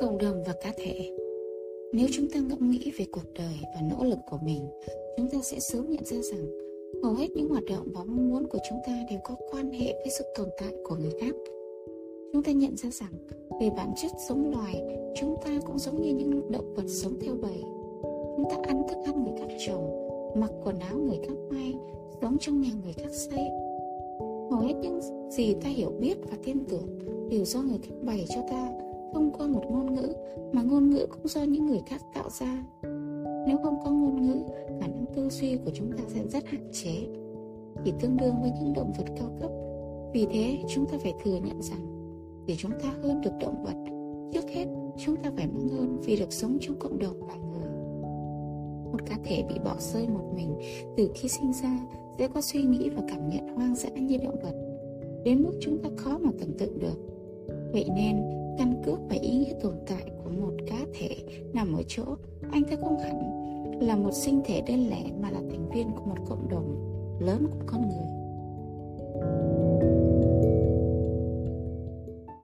cộng đồng và cá thể. Nếu chúng ta ngẫm nghĩ về cuộc đời và nỗ lực của mình, chúng ta sẽ sớm nhận ra rằng hầu hết những hoạt động và mong muốn của chúng ta đều có quan hệ với sự tồn tại của người khác. Chúng ta nhận ra rằng về bản chất giống loài, chúng ta cũng giống như những động vật sống theo bầy. Chúng ta ăn thức ăn người khác trồng, mặc quần áo người khác may, sống trong nhà người khác xây. Hầu hết những gì ta hiểu biết và tin tưởng đều do người khác bày cho ta thông qua một ngôn ngữ mà ngôn ngữ cũng do những người khác tạo ra. Nếu không có ngôn ngữ, khả năng tư duy của chúng ta sẽ rất hạn chế, chỉ tương đương với những động vật cao cấp. Vì thế, chúng ta phải thừa nhận rằng để chúng ta hơn được động vật, trước hết chúng ta phải mong hơn vì được sống trong cộng đồng loài người. Một cá thể bị bỏ rơi một mình từ khi sinh ra sẽ có suy nghĩ và cảm nhận hoang dã như động vật, đến mức chúng ta khó mà tưởng tượng được. Vậy nên căn cước và ý nghĩa tồn tại của một cá thể nằm ở chỗ, anh ta không hẳn là một sinh thể đơn lẻ mà là thành viên của một cộng đồng lớn của con người.